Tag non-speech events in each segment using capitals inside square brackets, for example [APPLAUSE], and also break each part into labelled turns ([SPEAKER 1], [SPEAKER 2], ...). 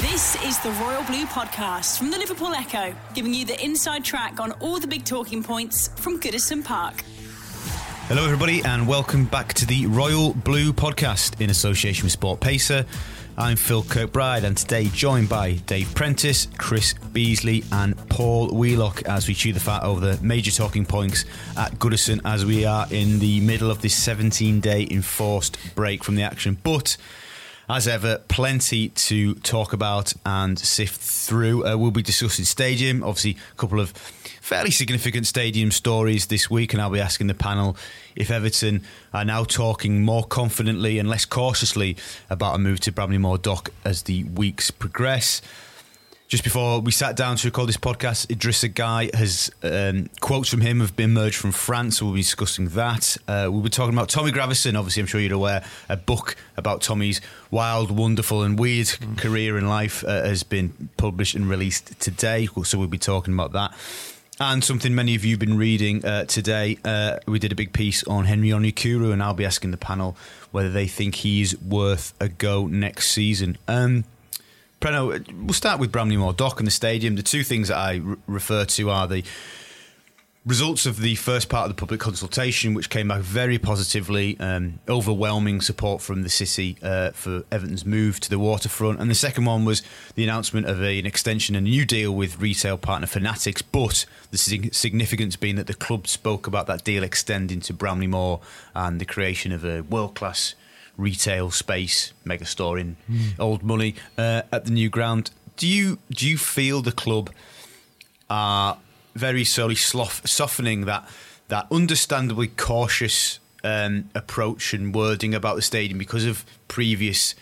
[SPEAKER 1] This is the Royal Blue Podcast from the Liverpool Echo, giving you the inside track on all the big talking points from Goodison Park.
[SPEAKER 2] Hello, everybody, and welcome back to the Royal Blue Podcast in association with Sport Pacer. I'm Phil Kirkbride, and today joined by Dave Prentice, Chris Beesley, and Paul Wheelock as we chew the fat over the major talking points at Goodison as we are in the middle of this 17 day enforced break from the action. But as ever, plenty to talk about and sift through. Uh, we'll be discussing stadium, obviously, a couple of fairly significant stadium stories this week, and I'll be asking the panel if Everton are now talking more confidently and less cautiously about a move to Bramley Moore Dock as the weeks progress. Just before we sat down to record this podcast, Idrissa Gueye has um, quotes from him have been merged from France. So we'll be discussing that. Uh, we'll be talking about Tommy Gravesen. Obviously, I'm sure you're aware a book about Tommy's wild, wonderful, and weird mm. career in life uh, has been published and released today. So we'll be talking about that. And something many of you have been reading uh, today, uh, we did a big piece on Henry Onyekuru, and I'll be asking the panel whether they think he's worth a go next season. Um, Prenno, we'll start with Bramley Moore Dock and the stadium. The two things that I re- refer to are the results of the first part of the public consultation, which came back very positively, um, overwhelming support from the city uh, for Everton's move to the waterfront. And the second one was the announcement of a, an extension a new deal with retail partner Fanatics. But the significance being that the club spoke about that deal extending to Bramley Moore and the creation of a world class retail space, mega store in mm. old money uh, at the new ground. Do you do you feel the club are very slowly slough, softening that that understandably cautious um, approach and wording about the stadium because of previous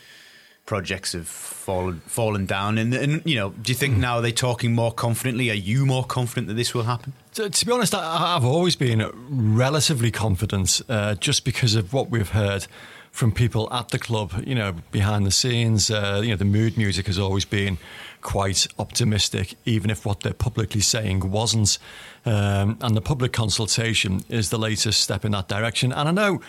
[SPEAKER 2] projects have fallen fallen down and, and you know do you think mm. now are they talking more confidently are you more confident that this will happen
[SPEAKER 3] to, to be honest I, have always been relatively confident uh, just because of what we've heard from people at the club, you know, behind the scenes. Uh, you know, the mood music has always been quite optimistic, even if what they're publicly saying wasn't. Um, and the public consultation is the latest step in that direction. And I know,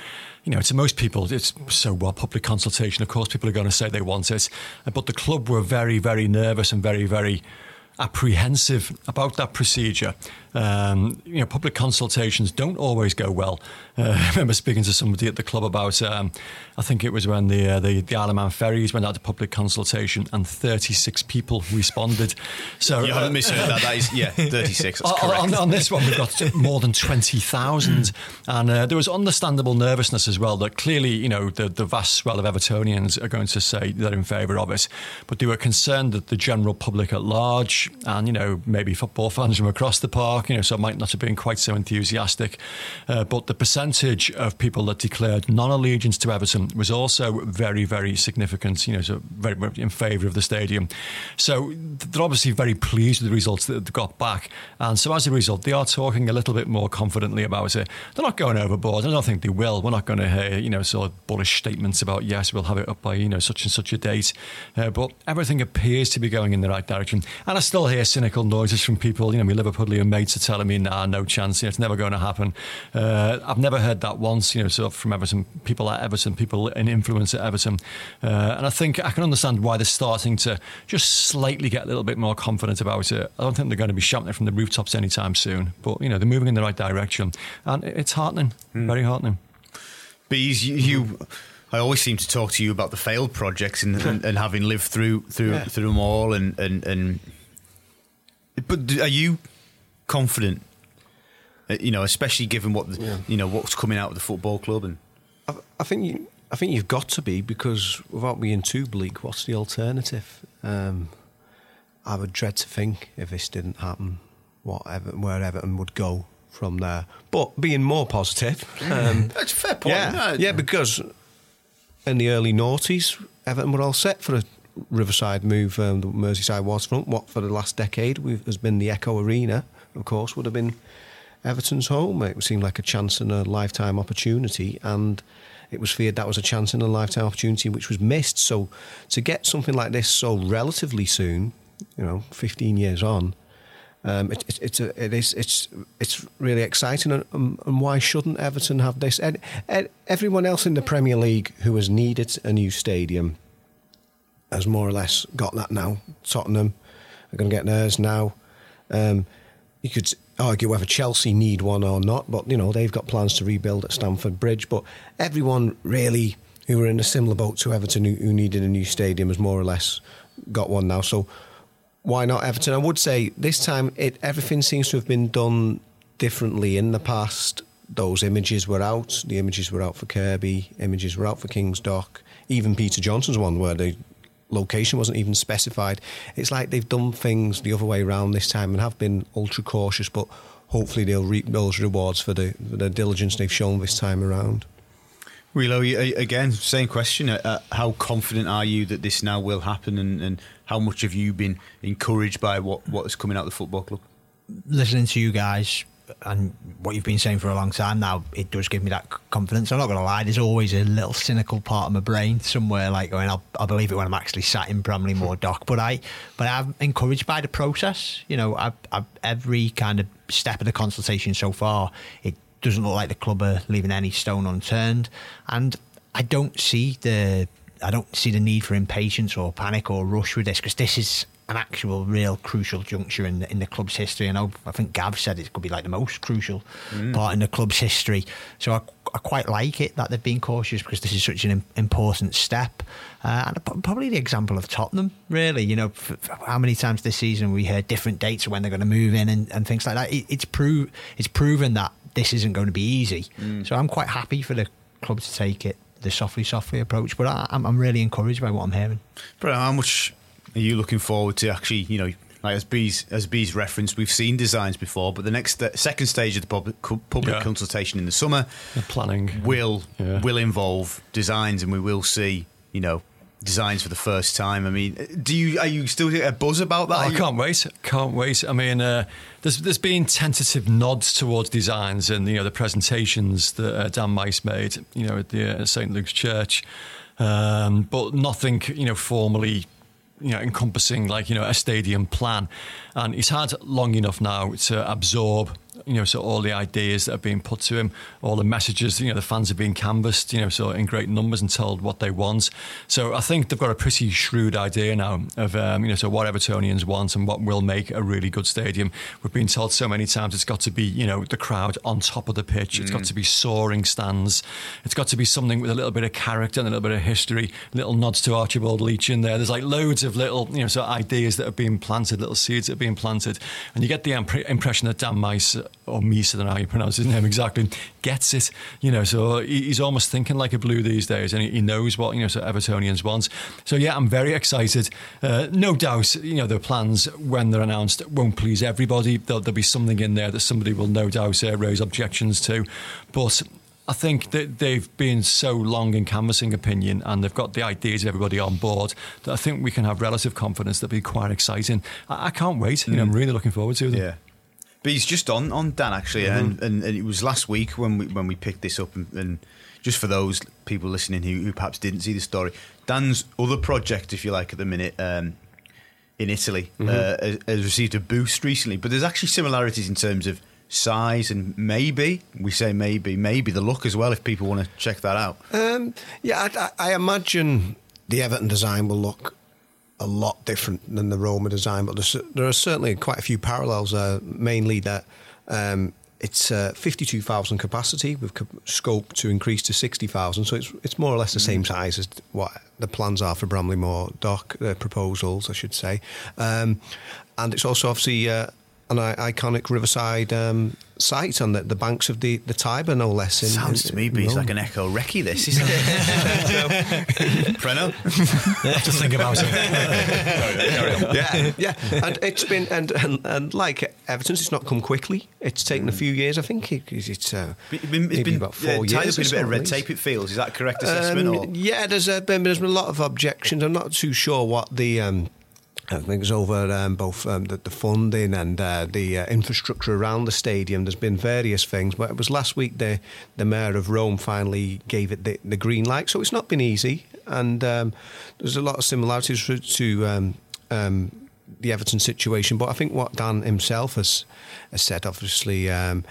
[SPEAKER 3] you know, to most people, it's so well, public consultation, of course, people are going to say they want it. But the club were very, very nervous and very, very apprehensive about that procedure. Um, you know, public consultations don't always go well. Uh, [LAUGHS] I remember speaking to somebody at the club about, um, I think it was when the, uh, the the Isle of Man ferries went out to public consultation and 36 people responded.
[SPEAKER 2] So you haven't uh, misheard that. That is yeah, [LAUGHS] 36. That's
[SPEAKER 3] correct. On, on, this one, we've got more than 20,000, and uh, there was understandable nervousness as well. That clearly, you know, the the vast swell of Evertonians are going to say they're in favour of it, but they were concerned that the general public at large, and you know, maybe football fans from across the park you know, so it might not have been quite so enthusiastic. Uh, but the percentage of people that declared non allegiance to Everton was also very, very significant, you know, so very, very in favour of the stadium. So they're obviously very pleased with the results that they've got back. And so as a result, they are talking a little bit more confidently about it. They're not going overboard. I don't think they will. We're not going to hear, you know, sort of bullish statements about, yes, we'll have it up by, you know, such and such a date. Uh, but everything appears to be going in the right direction. And I still hear cynical noises from people, you know, my Liverpoolian mates to telling me, nah, no chance, you know, it's never going to happen. Uh, I've never heard that once, you know, sort of from Everton, people at Everton, people in influence at Everton. Uh, and I think I can understand why they're starting to just slightly get a little bit more confident about it. I don't think they're going to be shouting it from the rooftops anytime soon, but, you know, they're moving in the right direction. And it's heartening, mm. very heartening.
[SPEAKER 2] Bees, you, you I always seem to talk to you about the failed projects and, and, and having lived through through yeah. through them all and, and and but are you confident. Uh, you know, especially given what the, yeah. you know what's coming out of the football club, and
[SPEAKER 4] I, I, think you, I think you've got to be because without being too bleak, what's the alternative? Um, I would dread to think if this didn't happen, what Everton, where Everton would go from there. But being more positive,
[SPEAKER 2] um, [LAUGHS] that's a fair point.
[SPEAKER 4] Yeah, yeah, because in the early noughties, Everton were all set for a Riverside move, um, the Merseyside waterfront. What for the last decade has been the Echo Arena of course, would have been Everton's home. It seemed like a chance and a lifetime opportunity, and it was feared that was a chance and a lifetime opportunity which was missed. So to get something like this so relatively soon, you know, 15 years on, um, it, it, it's a, it is it's it's really exciting, and, and, why shouldn't Everton have this? And, and everyone else in the Premier League who has needed a new stadium has more or less got that now. Tottenham are going to get theirs now. Um, you could argue whether Chelsea need one or not, but you know they've got plans to rebuild at Stamford Bridge. But everyone really who were in a similar boat to Everton who, needed a new stadium has more or less got one now. So why not Everton? I would say this time it everything seems to have been done differently in the past. Those images were out. The images were out for Kirkby. Images were out for King's Dock. Even Peter Johnson's one, where the location wasn't even specified. It's like they've done things the other way around this time and have been ultra cautious, but hopefully they'll reap those rewards for the, for the diligence they've shown this time around.
[SPEAKER 2] Relo, again, same question. Uh, uh, how confident are you that this now will happen, and, and how much have you been encouraged by what, what is coming out of the football club?
[SPEAKER 5] Listening to you guys and what you've been saying for a long time now, it does give me that confidence. I'm not going to lie, there's always a little cynical part of my brain somewhere like going, I'll, I'll believe it when I'm actually sat in Bramley Moore [LAUGHS] Dock. But I, but I'm encouraged by the process. You know, I, I, every kind of step of the consultation so far, it doesn't look like the club are leaving any stone unturned, and I don't see the I don't see the need for impatience or panic or rush with this because this is an actual, real crucial juncture in the, in the club's history. I know I think Gav said it could be like the most crucial mm. part in the club's history. So I, I, quite like it that they've been cautious because this is such an important step. Uh, and probably the example of Tottenham, really. You know, how many times this season we heard different dates of when they're going to move in and, and things like that. It, it's prove it's proven that this isn't going to be easy. Mm. So I'm quite happy for the club to take it the softly, softly approach. But I, am I'm really encouraged by what I'm hearing.
[SPEAKER 2] But how much are you looking forward to actually, you know, like as Bees as Bees referenced, we've seen designs before, but the next uh, second stage of the public public yeah. consultation in the summer,
[SPEAKER 3] the planning
[SPEAKER 2] will yeah. will involve designs, and we will see, you know, designs for the first time. I mean, do you are you still a buzz about that? Oh,
[SPEAKER 3] I can't wait, can't wait. I mean, uh, there's there's been tentative nods towards designs and you know the presentations that uh, Dan Meis made, you know, at the uh, St Luke's Church, um, but nothing, you know, formally you know, encompassing like you know a stadium plan, and he's had long enough now to absorb you know, so all the ideas that are being put to him, all the messages, you know, the fans are being canvassed, you know, so in great numbers and told what they want. So I think they've got a pretty shrewd idea now of, um, you know, so what Evertonians want and what will make a really good stadium. We've been told so many times it's got to be, you know, the crowd on top of the pitch. Mm. It's got mm. to be soaring stands. It's got to be something with a little bit of character and a little bit of history, little nods to Archibald Leitch in there. There's like loads of little, you know, so ideas that are being planted, little seeds that are being planted. And you get the imp- impression that Dan Meis or Mies, I don't know how you pronounce his name exactly, gets it. You know, so he's almost thinking like a blue these days, and he knows what you know. So Evertonians want. So yeah, I'm very excited. Uh, no doubt, you know, the plans when they're announced won't please everybody. There'll, there'll be something in there that somebody will no doubt uh, raise objections to, but I think that they've been so long in canvassing opinion and they've got the ideas of everybody on board that I think we can have relative confidence that'll be quite exciting. I, I can't wait. Mm. You know, I'm mm. really looking forward to them.
[SPEAKER 2] Yeah. But he's just on on Dan actually, mm-hmm. and, and, and, it was last week when we when we picked this up, and, and just for those people listening who, who, perhaps didn't see the story, Dan's other project, if you like, at the minute. Um, in Italy, mm-hmm. uh, has received a boost recently, but there's actually similarities in terms of size and maybe we say maybe maybe the look as well if people want to check that out.
[SPEAKER 4] Um, yeah, I, I, imagine the Everton design will look a lot different than the Roma design, but there are certainly quite a few parallels. Uh, mainly that um, it's uh, 52,000 capacity with scope to increase to 60,000. So it's it's more or less the same mm. size as what the plans are for Bramley Moore Dock, the proposals, I should say. Um, and it's also obviously uh, an iconic riverside um, site on the, the, banks of the, the Tiber, no less. In,
[SPEAKER 2] Sounds in, to me, but it's like an echo recce, this, isn't [LAUGHS] it? [LAUGHS] Prenno?
[SPEAKER 5] Just think about it.
[SPEAKER 4] yeah, yeah. And it's been, and, and, and like Everton's, it's not come quickly. It's taken a few years, I think. It, it's uh,
[SPEAKER 2] it's been, it's been about four uh, years. It's been a bit of red tape, it feels. Is that correct assessment? Um,
[SPEAKER 4] yeah, there's, uh, been, there's been a lot of objections. I'm not too sure what the. Um, I think it's over um, both um, the, the, funding and uh, the uh, infrastructure around the stadium. There's been various things, but it was last week the the mayor of Rome finally gave it the, the green light. So it's not been easy, and um, there's a lot of similarities to, um, um, the Everton situation. But I think what Dan himself has, has said, obviously, um,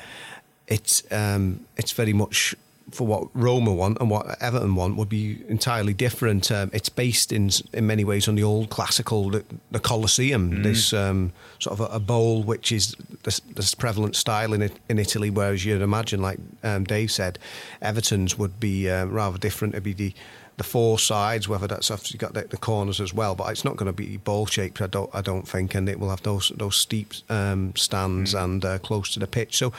[SPEAKER 4] it's it's very much for what Roma want and what Everton want would be entirely different. Um, it's based in in many ways on the old classical the, the Colosseum, mm. this um, sort of a, a, bowl which is this, this prevalent style in in Italy. Whereas you'd imagine, like um, Dave said, Everton's would be uh, rather different. It'd be the the four sides, whether that's obviously got the, the corners as well, but it's not going to be ball shaped. I don't, I don't think, and it will have those those steep um, stands mm. and uh, close to the pitch. So,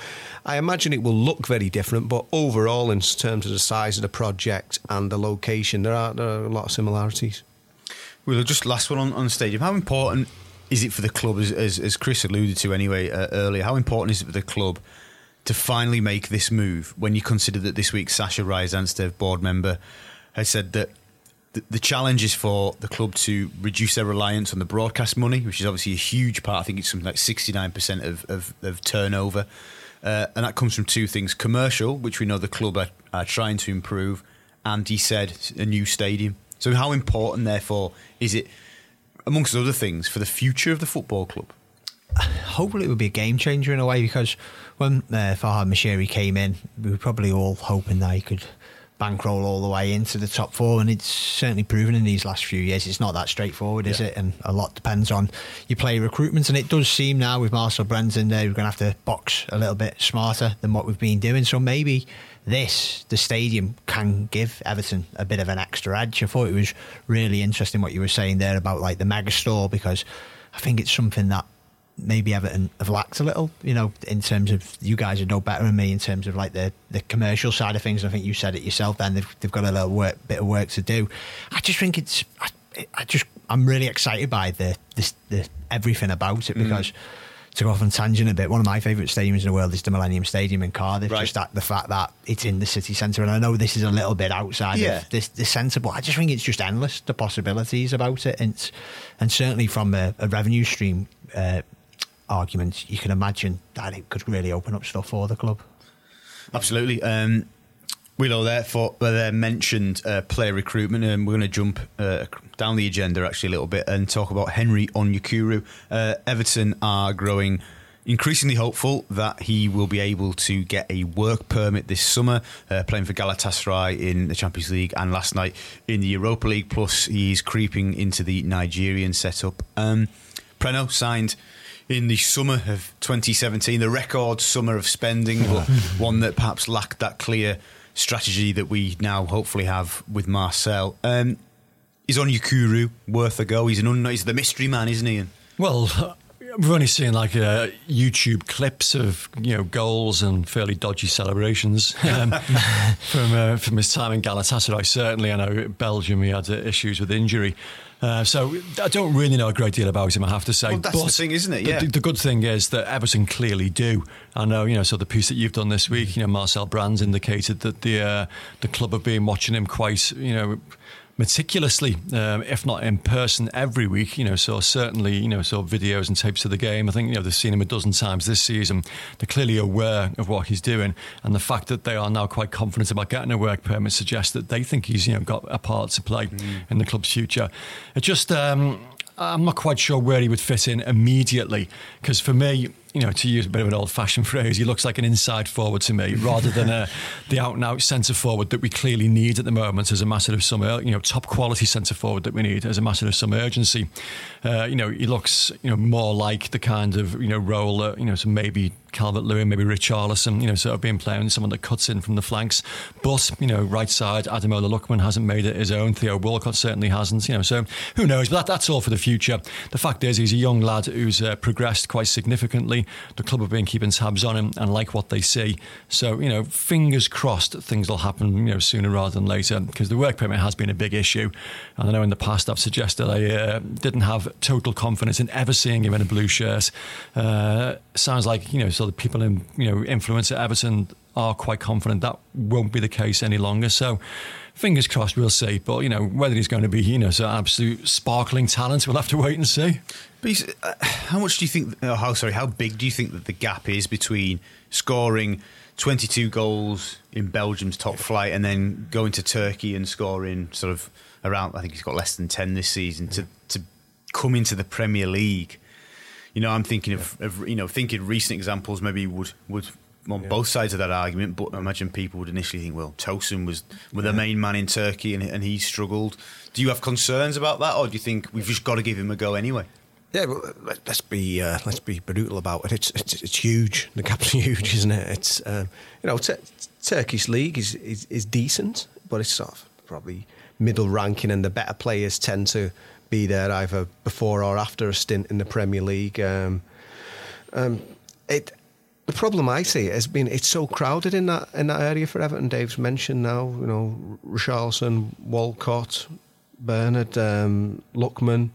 [SPEAKER 4] I imagine it will look very different, but overall, in terms of the size of the project and the location, there are there are a lot of similarities.
[SPEAKER 2] Well, just last one on, on the stadium. How important is it for the club, as, as, as Chris alluded to anyway uh, earlier? How important is it for the club? To finally make this move, when you consider that this week Sasha Ryazantsev, board member, has said that the, the challenge is for the club to reduce their reliance on the broadcast money, which is obviously a huge part. I think it's something like 69% of, of, of turnover. Uh, and that comes from two things commercial, which we know the club are, are trying to improve, and he said a new stadium. So, how important, therefore, is it, amongst other things, for the future of the football club?
[SPEAKER 5] Hopefully, it would be a game changer in a way because when uh, Farhad Moshiri came in, we were probably all hoping that he could bankroll all the way into the top four, and it's certainly proven in these last few years it's not that straightforward, is it? And a lot depends on your player recruitment, and it does seem now with Marcel Brands in there, we're going to have to box a little bit smarter than what we've been doing. So maybe this, the stadium, can give Everton a bit of an extra edge. I thought it was really interesting what you were saying there about like the mega store because I think it's something that maybe Everton have lacked a little, you know, in terms of you guys would know better than me in terms of like the, the commercial side of things. I think you said it yourself. Then they've, they've got a little work, bit of work to do. I just think it's. I, I just I'm really excited by the this the everything about it mm. because. Mm. To go off on tangent a bit, one of my favourite stadiums in the world is the Millennium Stadium in Cardiff. Right. Just that the fact that it's in the city centre, and I know this is a little bit outside yeah. of this the centre, but I just think it's just endless the possibilities about it. And, and certainly from a, a revenue stream uh, arguments, you can imagine that it could really open up stuff for the club.
[SPEAKER 2] Absolutely. Um, Willow there for they mentioned uh, player recruitment, and we're going to jump uh, down the agenda actually a little bit and talk about Henry Onyekuru. Uh, Everton are growing increasingly hopeful that he will be able to get a work permit this summer, uh, playing for Galatasaray in the Champions League and last night in the Europa League. Plus, he's creeping into the Nigerian setup. Um, Prenno signed in the summer of 2017, the record summer of spending, but [LAUGHS] one that perhaps lacked that clear strategy that we now hopefully have with Marcel. Um, on Onyekuru worth a go? He's an unknown. He's the mystery man, isn't he?
[SPEAKER 3] Well, we've only seen like uh, YouTube clips of you know goals and fairly dodgy celebrations um, [LAUGHS] from uh, from his time in Galatasaray. Certainly, I know Belgium he had uh, issues with injury. Uh, so I don't really know a great deal about him, I have to say.
[SPEAKER 2] Well, that's but the thing, isn't it? Yeah.
[SPEAKER 3] The, the, good thing is that Everton clearly do. I know, you know, so the piece that you've done this week, you know, Marcel Brands indicated that the uh, the club have been watching him quite, you know, meticulously, um, if not in person, every week. You know, so certainly, you know, so videos and tapes of the game. I think you know they've seen him a dozen times this season. They're clearly aware of what he's doing, and the fact that they are now quite confident about getting a work permit suggests that they think he's you know got a part to play mm. in the club's future. It just. Um, I'm not quite sure where he would fit in immediately because for me, you know, to use a bit of an old-fashioned phrase, he looks like an inside forward to me, [LAUGHS] rather than a, the out-and-out centre forward that we clearly need at the moment as a matter of some, you know, top quality centre forward that we need as a matter of some urgency. Uh, you know, he looks, you know, more like the kind of you know role that you know, so maybe Calvert Lewin, maybe Richarlison, you know, sort of being playing someone that cuts in from the flanks. But, you know, right side, Ademola Lookman hasn't made it his own. Theo Walcott certainly hasn't, you know, so who knows? But that, that's all for the future. The fact is, he's a young lad who's uh, progressed quite significantly. The club have been keeping tabs on him and like what they see. So, you know, fingers crossed that things will happen, you know, sooner rather than later because the work permit has been a big issue. And I know in the past I've suggested I uh, didn't have total confidence in ever seeing him in a blue shirt. Uh, sounds like, you know, so the people in you know influence at Everton are quite confident that won't be the case any longer. So fingers crossed, we'll see. But you know whether he's going to be you know so absolute sparkling talent, we'll have to wait and see.
[SPEAKER 2] But uh, how much do you think? Oh, how sorry? How big do you think that the gap is between scoring? 22 goals in Belgium's top flight and then going to Turkey and scoring sort of around I think he's got less than 10 this season to to come into the Premier League you know, I'm thinking of, of, you know thinking recent examples maybe would would on both sides of that argument, but I imagine people would initially think, well, Tosun was was the main man in Turkey and, and he struggled. Do you have concerns about that, or do you think we've just got to give him a go anyway?
[SPEAKER 4] Yeah, well, let- let's be uh, let's be brutal about it. It's it's, it's huge. The cap's [LAUGHS] huge, isn't it? It's um, you know Tur- Turkish league is, is is decent, but it's sort of probably middle ranking, and the better players tend to be there either before or after a stint in the Premier League. Um, um, it the problem I see has been it's so crowded in that in that area for Everton. Dave's mentioned now, you know, Richarlison, Walcott, Bernard, um, Lookman,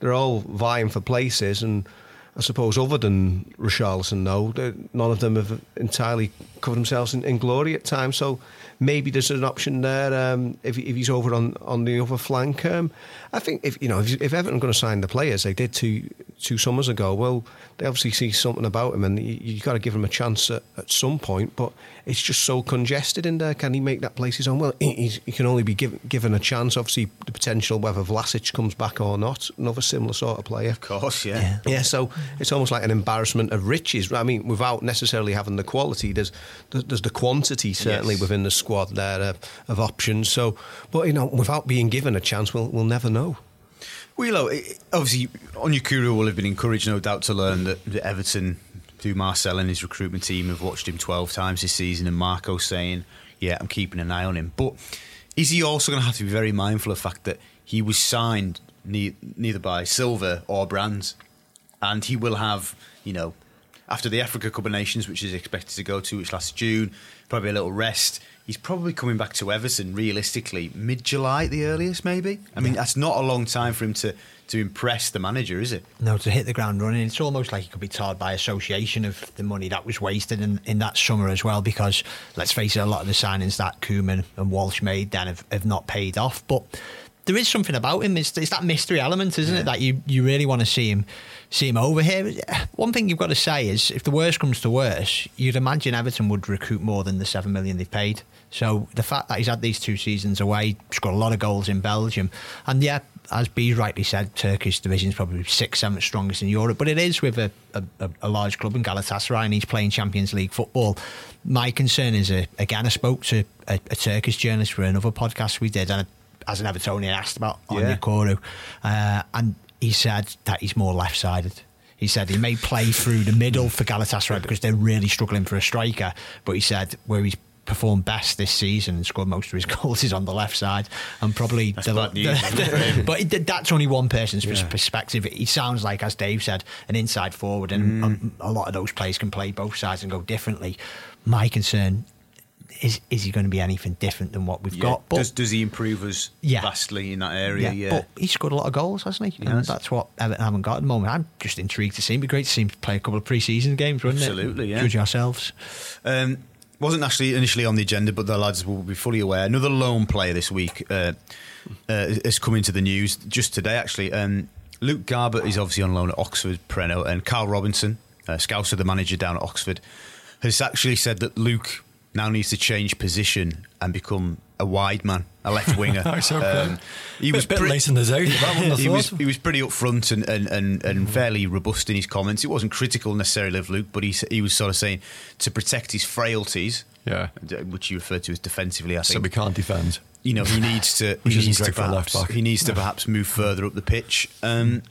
[SPEAKER 4] they're all vying for places, and I suppose other than Richarlison, though, none of them have entirely covered themselves in, in glory at times. So maybe there's an option there um, if, if he's over on, on the other flank. Um, I think if you know if, if Everton are going to sign the players they did two two summers ago, well, they obviously see something about him, and you, you've got to give him a chance at, at some point. But it's just so congested in there. Can he make that place his own? Well, he, he's, he can only be given given a chance. Obviously, the potential whether Vlasic comes back or not, another similar sort of player.
[SPEAKER 2] Of course, yeah.
[SPEAKER 4] Yeah, so it's almost like an embarrassment of riches. I mean, without necessarily having the quality, there's there's there's the quantity certainly
[SPEAKER 2] Yes.
[SPEAKER 4] within the squad there of, of options. So, but you know, without being given a chance, we'll we'll never know.
[SPEAKER 2] It- obviously, Onyekuru will have been encouraged, no doubt, to learn that, Everton, through Marcel and his recruitment team, have watched him 12 times this season, and Marco saying, yeah, I'm keeping an eye on him. But is he also going to have to be very mindful of the fact that he was signed ne- neither by Silva or Brands, and he will have, you know, after the Africa Cup of Nations, which is expected to go to, which last June, probably a little rest. He's probably coming back to Everton realistically mid July at the earliest, maybe. I mean, that's not a long time for him to, to impress the manager, is it?
[SPEAKER 5] No, to hit the ground running, it's almost like he could be tarred by association of the money that was wasted in, in that summer as well. Because let's face it, a lot of the signings that Koeman and Walsh made then have, have not paid off. But there is something about him. It's, it's that mystery element, isn't it? That you, you really want to see him see him over here. One thing you've got to say is, if the worst comes to worst, you'd imagine Everton would recoup more than the seven million they've paid. So the fact that he's had these two seasons away, scored a lot of goals in Belgium, and yeah, as B rightly said, Turkish division is probably sixth, seventh strongest in Europe, but it is with a, a, a- large club in Galatasaray and he's playing Champions League football. My concern is, uh, again, I spoke to a, a Turkish journalist for another podcast we did, and as an Evertonian, I asked about
[SPEAKER 2] Yeah.
[SPEAKER 5] Onyekuru, uh, and he said that he's more left sided. He said he may play through the middle for Galatasaray because they're really struggling for a striker, but he said where he's performed best this season and scored most of his [LAUGHS] goals is on the left side and probably
[SPEAKER 2] That's bad news, isn't it, for him? [LAUGHS]
[SPEAKER 5] but that's only one person's pers- perspective. He sounds like, as Dave said, an inside forward, and
[SPEAKER 2] Mm.
[SPEAKER 5] a, a lot of those players can play both sides and go differently. My concern is: is he going to be anything different than what we've
[SPEAKER 2] Yeah.
[SPEAKER 5] got? But
[SPEAKER 2] does, does he improve us
[SPEAKER 5] Yeah.
[SPEAKER 2] vastly in that area? Yeah.
[SPEAKER 5] but he's scored a lot of goals, hasn't he?
[SPEAKER 2] He
[SPEAKER 5] and that's what Everton haven't got at the moment. I'm just intrigued to see him. It'd be great to see him play a couple of pre-season games, wouldn't
[SPEAKER 2] Absolutely,
[SPEAKER 5] it?
[SPEAKER 2] Absolutely, yeah.
[SPEAKER 5] Judge ourselves.
[SPEAKER 2] Um, wasn't actually initially on the agenda, but the lads will be fully aware. Another loan player this week uh, uh, has come into the news just today, actually. Um, Luke Garbutt is obviously on loan at Oxford, Prenno, and Karl Robinson, uh, Scouser, the manager down at Oxford, has actually said that Luke now needs to change position and become a wide man, a left [LAUGHS] winger. Um, he was
[SPEAKER 3] a bit
[SPEAKER 2] pre-
[SPEAKER 3] late in the wouldn't [LAUGHS]
[SPEAKER 2] he was he was pretty upfront and and, and, and fairly robust in his comments. It wasn't critical necessarily of Luke, but he he was sort of saying to protect his frailties,
[SPEAKER 3] Yeah.
[SPEAKER 2] which you referred to as defensively. I think So
[SPEAKER 3] we can't defend.
[SPEAKER 2] you know he needs to [LAUGHS]
[SPEAKER 3] Which
[SPEAKER 2] he needs to
[SPEAKER 3] great for a
[SPEAKER 2] perhaps
[SPEAKER 3] left back.
[SPEAKER 2] he needs to perhaps move further up the pitch. Um,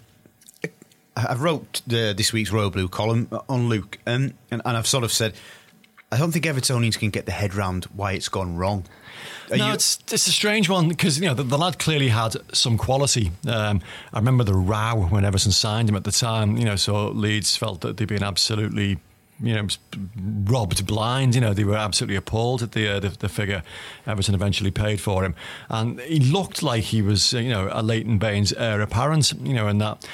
[SPEAKER 2] I- I've wrote the, this week's Royal Blue column on Luke, um, and, and I've sort of said I don't think Evertonians can get the head round why it's gone wrong. Are
[SPEAKER 3] no,
[SPEAKER 2] you-
[SPEAKER 3] it's it's a strange one because you know the, the lad clearly had some quality. Um, I remember the row when Everton signed him at the time. You know, so Leeds felt that they'd been absolutely. You know, robbed blind. You know, they were absolutely appalled at the, uh, the the figure Everton eventually paid for him, and he looked like he was, you know, a Leighton Baines heir apparent. You know, and that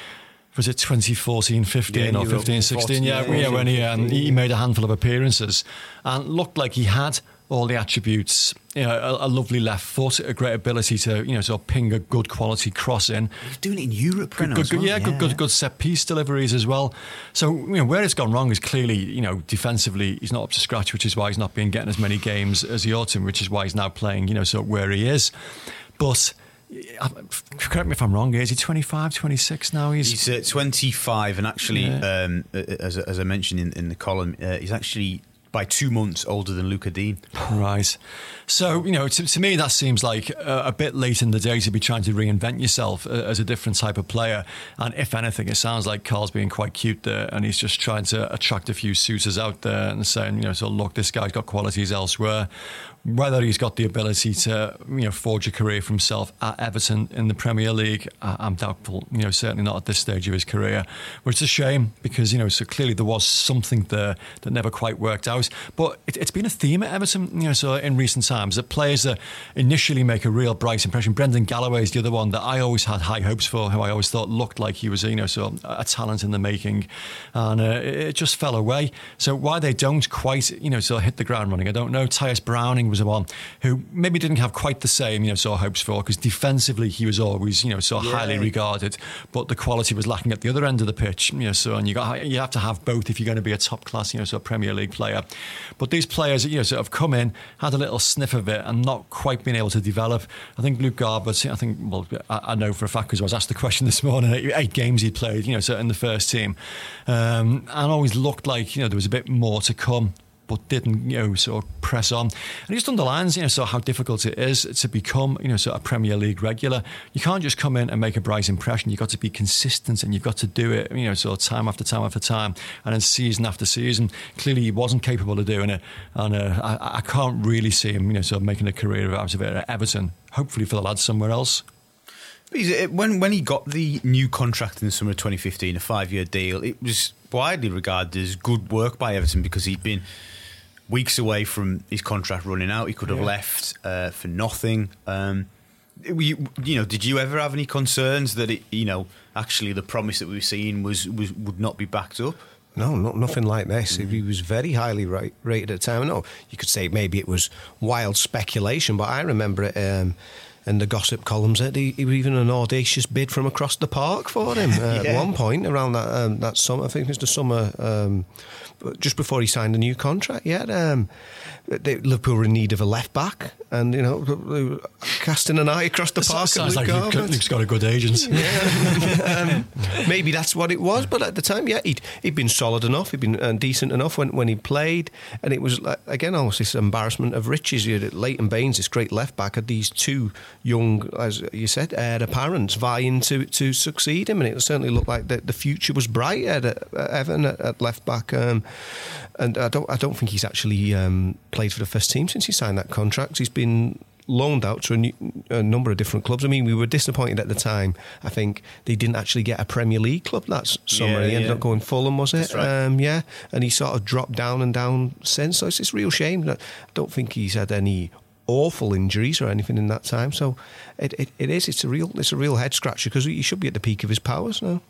[SPEAKER 3] was it 2014, 15
[SPEAKER 2] Yeah,
[SPEAKER 3] or 15, 16.
[SPEAKER 2] 14,
[SPEAKER 3] Yeah,
[SPEAKER 2] yeah,
[SPEAKER 3] yeah, when he um, he made a handful of appearances and looked like he had all the attributes. You know, a, a lovely left foot, a great ability to you know sort of ping a good quality cross in.
[SPEAKER 2] He's doing it in Europe,
[SPEAKER 3] Good, good,
[SPEAKER 2] well.
[SPEAKER 3] yeah, good, good, good set piece deliveries as well. So you know where it's gone wrong is clearly you know defensively he's not up to scratch, which is why he's not been getting as many games as he ought to, which is why he's now playing you know sort of where he is. But correct me if I'm wrong. Is he 25, 26 now? He's,
[SPEAKER 2] He's uh, 25, and actually,
[SPEAKER 3] Yeah.
[SPEAKER 2] um, as, as I mentioned in, in the column, uh, he's actually by two months older than Lucas Digne.
[SPEAKER 3] Right. So, you know, to, to me, that seems like a, a, bit late in the day to be trying to reinvent yourself uh, as a different type of player. And if anything, it sounds like Karl's being quite cute there and he's just trying to attract a few suitors out there and saying, you know, so look, this guy's got qualities elsewhere whether he's got the ability to you know forge a career for himself at Everton in the Premier League, I'm doubtful. You know, certainly not at this stage of his career. But it's a shame because you know so clearly there was something there that never quite worked out. But it, has been a theme at Everton. You know, so in recent times that players that initially make a real bright impression. Brendan Galloway is the other one that I always had high hopes for, who I always thought looked like he was you know so a talent in the making, and uh, it just fell away. So why they don't quite you know so hit the ground running, I don't know. Tyias Browning was the one who maybe didn't have quite the same, you know, sort of hopes for because defensively he was always, you know, so yeah. highly regarded, but the quality was lacking at the other end of the pitch, you know. So and you got you have to have both if you're going to be a top class, you know, so Premier League player. But these players, you know, sort of come in, had a little sniff of it, and not quite been able to develop. I think Luke Garbutt, I think, well, I, know for a fact because I was asked the question [LAUGHS] this morning. Eight, eight games he played, you know, so in the first team, um, and always looked like you know there was a bit more to come but didn't, you know, sort of press on. And it just underlines, you know, so how difficult it is to become, you know, sort of a Premier League regular. You can't just come in and make a bright impression. You've got to be consistent and you've got to do it, you know, sort of time after time after time, and then season after season. Clearly, he wasn't capable of doing it, and uh, I, I, can't really see him, you know, sort of making a career out of it at Everton. Hopefully for the lads somewhere else.
[SPEAKER 2] When when he got the new contract in the summer of 2015, a five year deal, it was widely regarded as good work by Everton because he'd been weeks away from his contract running out. He could have yeah. left uh, for nothing. Um, you, you, know, did you ever have any concerns that it, you know, actually the promise that we were seeing was, was would not be backed up?
[SPEAKER 4] No, not, nothing like this. Mm. He was very highly rated at the time. No, you could say maybe it was wild speculation, but I remember it. Um, in the gossip columns that he, he was even an audacious bid from across the park for him [LAUGHS] uh, yeah. at one point around that um, that summer. I think it was the summer um, just before he signed a new contract. Yeah, um, they, Liverpool were in need of a left back, and you know, casting an eye across the park.
[SPEAKER 3] It sounds like Luke's got a good agent. [LAUGHS]
[SPEAKER 4] Yeah. um, maybe that's what it was, but at the time, yeah, he'd, he'd been solid enough, he'd been uh, decent enough when, when he played, and it was again almost this embarrassment of riches. You had Leighton Baines, this great left back, had these two young, as you said, heir apparents vying to to succeed him, and it certainly looked like the, the future was bright at, at Everton at, at left back. Um, and I don't I don't think he's actually um, played for the first team since he signed that contract. He's been loaned out to a, new, a, number of different clubs. I mean, we were disappointed at the time. I think they didn't actually get a Premier League club that summer. Yeah, he ended yeah. up going Fulham, was it?
[SPEAKER 2] Right. Um,
[SPEAKER 4] yeah, and he sort of dropped down and down since. So it's this real shame. I don't think he's had any awful injuries or anything in that time. So it, it, it is. It's a real it's a real head scratcher because he should be at the peak of his powers now.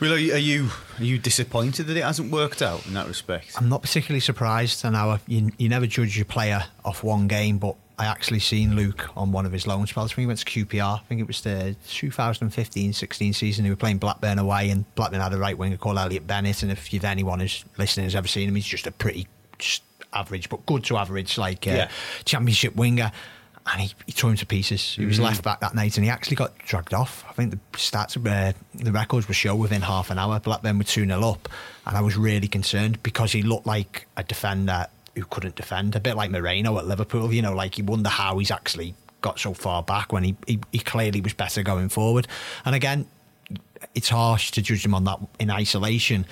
[SPEAKER 2] Well, are you are you disappointed that it hasn't worked out in that respect?
[SPEAKER 5] I'm not particularly surprised. I know you, you never judge your player off one game, but I actually seen Luke on one of his loan spells when he went to QPR. I think it was the 2015-16 season. He was playing Blackburn away, and Blackburn had a right winger called Elliott Bennett. And if you've anyone who's listening has ever seen him, he's just a pretty just average, but good to average, like uh, yeah. championship winger and he, he tore him to pieces. He was mm. left back that night, and he actually got dragged off. I think the stats, uh, the records were show within half an hour. Blackburn were two 0 up, and I was really concerned because he looked like a defender who couldn't defend, a bit like Moreno at Liverpool. You know, like you wonder how he's actually got so far back when he, he, he clearly was better going forward. And again, it's harsh to judge him on that in isolation.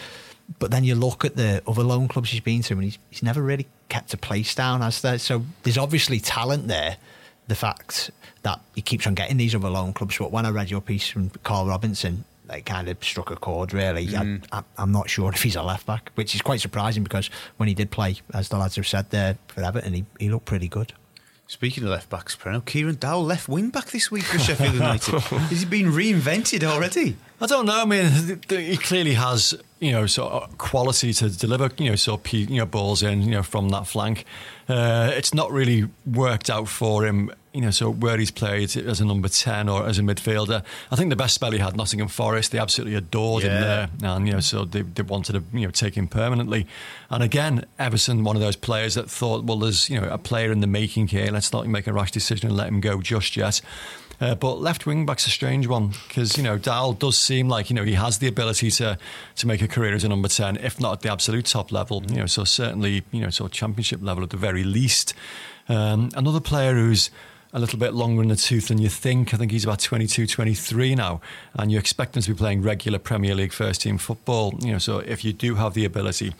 [SPEAKER 5] But then you look at the other loan clubs he's been to, and he's, he's never really kept a place down, as there. So there's obviously talent there the fact that he keeps on getting these other loan clubs. But when I read your piece from Karl Robinson, it kind of struck a chord, really. Mm. I, am not sure if he's a left back, which is quite surprising because when he did play, as the lads have said there, for Everton, he, he looked pretty good.
[SPEAKER 2] Speaking of left backs, Prenno, Kieran Dowell left wing back this week for Sheffield United. [LAUGHS] Has he been reinvented already?
[SPEAKER 3] I don't know. I mean, he clearly has, you know, sort of quality to deliver, you know, sort of, you know, balls in, you know, from that flank. Uh, it's not really worked out for him you know, so where he's played as a number 10 or as a midfielder. I think the best spell he had, Nottingham Forest, they absolutely adored yeah. him there. And, you know, so they, they wanted to, you know, take him permanently. And again, Everson, one of those players that thought, well, there's, you know, a player in the making here. Let's not make a rash decision and let him go just yet. Uh, but left wing back's a strange one because you know Dal does seem like you know he has the ability to to make a career as a number ten, if not at the absolute top level. You know, so certainly you know so championship level at the very least. Um, another player who's a little bit longer in the tooth than you think. I think he's about 22, 23 now, and you expect him to be playing regular Premier League first team football. You know, so if you do have the ability,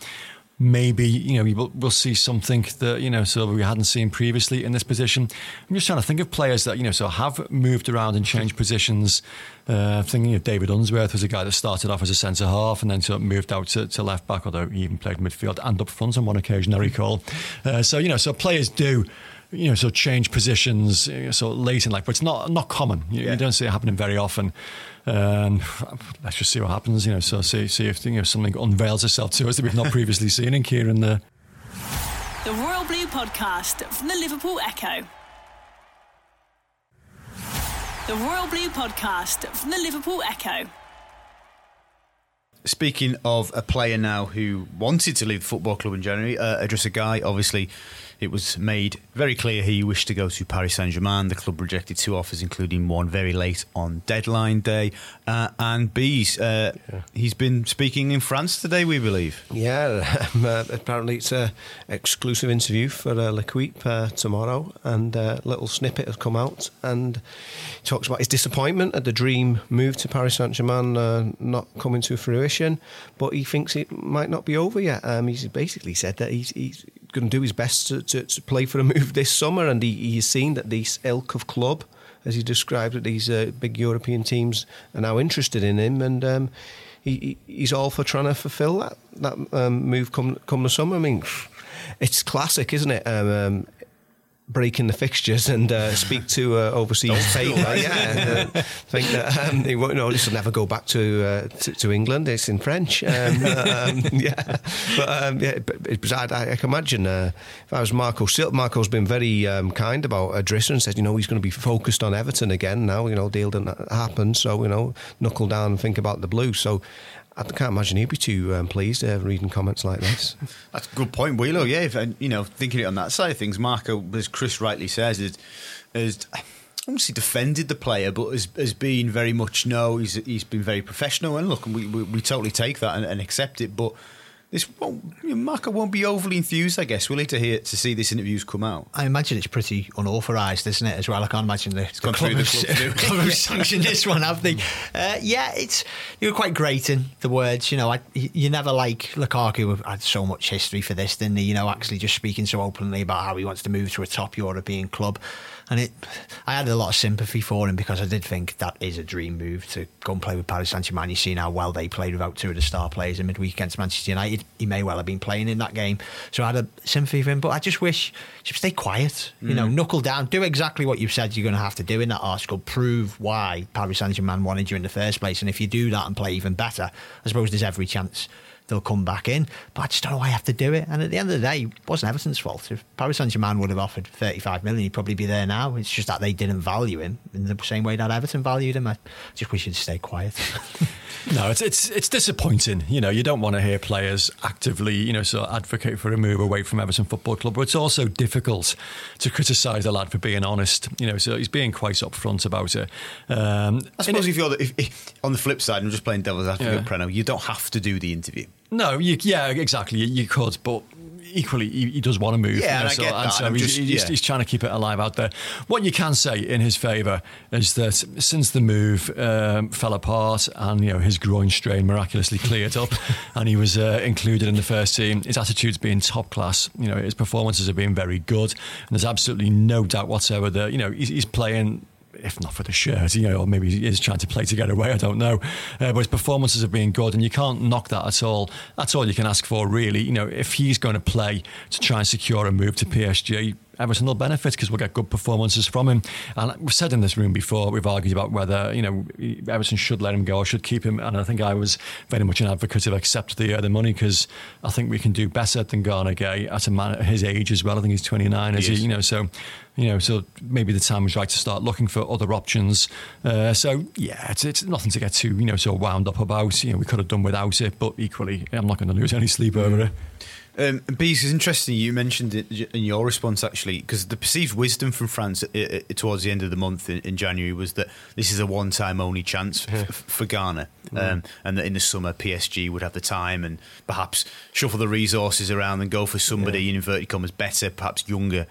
[SPEAKER 3] maybe you know we'll, see something that you know so we hadn't seen previously in this position. I'm just trying to think of players that you know so have moved around and changed positions. Uh, thinking of David Unsworth was a guy that started off as a centre half and then sort of moved out to, to, left back, although he even played midfield and up front on one occasion. I recall. Uh, so you know so players do you know, so change positions so late in life, but it's not not common. You, yeah. you don't see it happening very often. Um, let's just see what happens. You know, so see see if you know something unveils itself to us that we've not previously [LAUGHS] seen in Kieran there.
[SPEAKER 1] The The Royal Blue Podcast from the Liverpool Echo. The Royal Blue Podcast from the Liverpool Echo.
[SPEAKER 2] Speaking of a player now who wanted to leave the football club in January, uh, a guy, obviously it was made very clear he wished to go to Paris Saint Germain. The club rejected two offers, including one very late on deadline day. Uh, and Bees, uh, yeah. he's been speaking in France today, we believe.
[SPEAKER 4] Yeah, [LAUGHS] um, uh, apparently it's an exclusive interview for uh, L'Equipe uh, tomorrow, and a little snippet has come out and he talks about his disappointment at the dream move to Paris Saint Germain uh, not coming to fruition, but he thinks it might not be over yet. Um, he's basically said that he's, he's going to do his best to, to, to, play for a [LAUGHS] move this summer, and he, he's seen that this ilk of club, as he described it, these uh, big European teams are now interested in him, and um, he, he's all for trying to fulfil that that um, move come come the summer. I mean, [SIGHS] it's classic, isn't it? Um, break in the fixtures and uh, [LAUGHS] speak to uh, overseas paper. yeah, uh, think that um, he won't. No, this will never go back to uh, to, to, England. It's in French. Um, [LAUGHS] um, yeah, but um, yeah, but, I, I, can imagine uh, if I was Marco. Still, Marco's been very um, kind about and said, you know, he's going to be focused on Everton again now. You know, deal didn't happen, so you know, knuckle down and think about the Blues. So I can't imagine he'd be too um, pleased uh, reading comments like this. [LAUGHS]
[SPEAKER 2] That's a good point, Wheeler. Yeah, if, you know, thinking it on that side of things, Marco, as Chris rightly says, is, is obviously defended the player, but has, has been very much no. He's he's been very professional, and look, we we, we totally take that and, and accept it, but this won't, Marco won't be overly enthused, I guess, will he, to hear to see this interview's come out?
[SPEAKER 5] I imagine it's pretty unauthorised, isn't it, as well? I can't imagine the,
[SPEAKER 2] it's the club, the
[SPEAKER 5] club have [LAUGHS] sanctioned this one, have they? Uh, yeah, it's you were quite grating the words. You know, I, you never like Lukaku had so much history for this, didn't he? You know, actually just speaking so openly about how he wants to move to a top European club and it, I had a lot of sympathy for him because I did think that is a dream move to go and play with Paris Saint Germain. You see how well they played without two of the star players in midweek against Manchester United. He may well have been playing in that game, so I had a sympathy for him. But I just wish should stay quiet. You mm. know, knuckle down, do exactly what you've said you're going to have to do in that article. Prove why Paris Saint Germain wanted you in the first place, and if you do that and play even better, I suppose there's every chance they'll come back in. But I just don't know why I have to do it. And at the end of the day, it wasn't Everton's fault. If Paris Saint Germain would have offered 35 million, he'd probably be there now. It's just that they didn't value him in the same way that Everton valued him. I just wish he'd stay quiet. [LAUGHS]
[SPEAKER 3] no, it's it's it's disappointing. You know, you don't want to hear players actively, you know, sort of advocate for a move away from Everton Football Club. But it's also difficult to criticise the lad for being honest. You know, so he's being quite upfront about it. Um,
[SPEAKER 2] I suppose if you're the, if, if, on the flip side, I'm just playing devil's advocate, yeah. Prenno, you don't have to do the interview.
[SPEAKER 3] No, you, yeah, exactly. You, you, could, but equally, he, he does want to move.
[SPEAKER 2] Yeah, you know, so, and, and so
[SPEAKER 3] he's,
[SPEAKER 2] just,
[SPEAKER 3] he's,
[SPEAKER 2] yeah.
[SPEAKER 3] he's, trying to keep it alive out there. What you can say in his favour is that since the move um, fell apart and you know his groin strain miraculously cleared up, [LAUGHS] and he was uh, included in the first team, his attitude's been top class. You know, his performances have been very good, and there's absolutely no doubt whatsoever that you know he's, he's playing if not for the shirt, you know, or maybe he is trying to play to get away. I don't know. Uh, but his performances have been good, and you can't knock that at all. That's all you can ask for, really. You know, if he's going to play to try and secure a move to PSG, Everton will benefit because we'll get good performances from him. And we've said in this room before, we've argued about whether you know Everton should let him go or should keep him. And I think I was very much an advocate of accept the uh, the money because I think we can do better than Gana Gueye at a man at his age as well. I think he's 29, he you know, so you know, so maybe the time was right to start looking for other options. Uh, so yeah, it's, it's nothing to get too you know so wound up about. You know, we could have done without it, but equally, I'm not going to lose any sleep over it.
[SPEAKER 2] Um, Bees, it's interesting you mentioned it in your response actually, because the perceived wisdom from France uh, uh, towards the end of the month in, in January was that this is a one-time only chance f- f- for Gana, um, and that in the summer PSG would have the time and perhaps shuffle the resources around and go for somebody in inverted commas better, perhaps younger.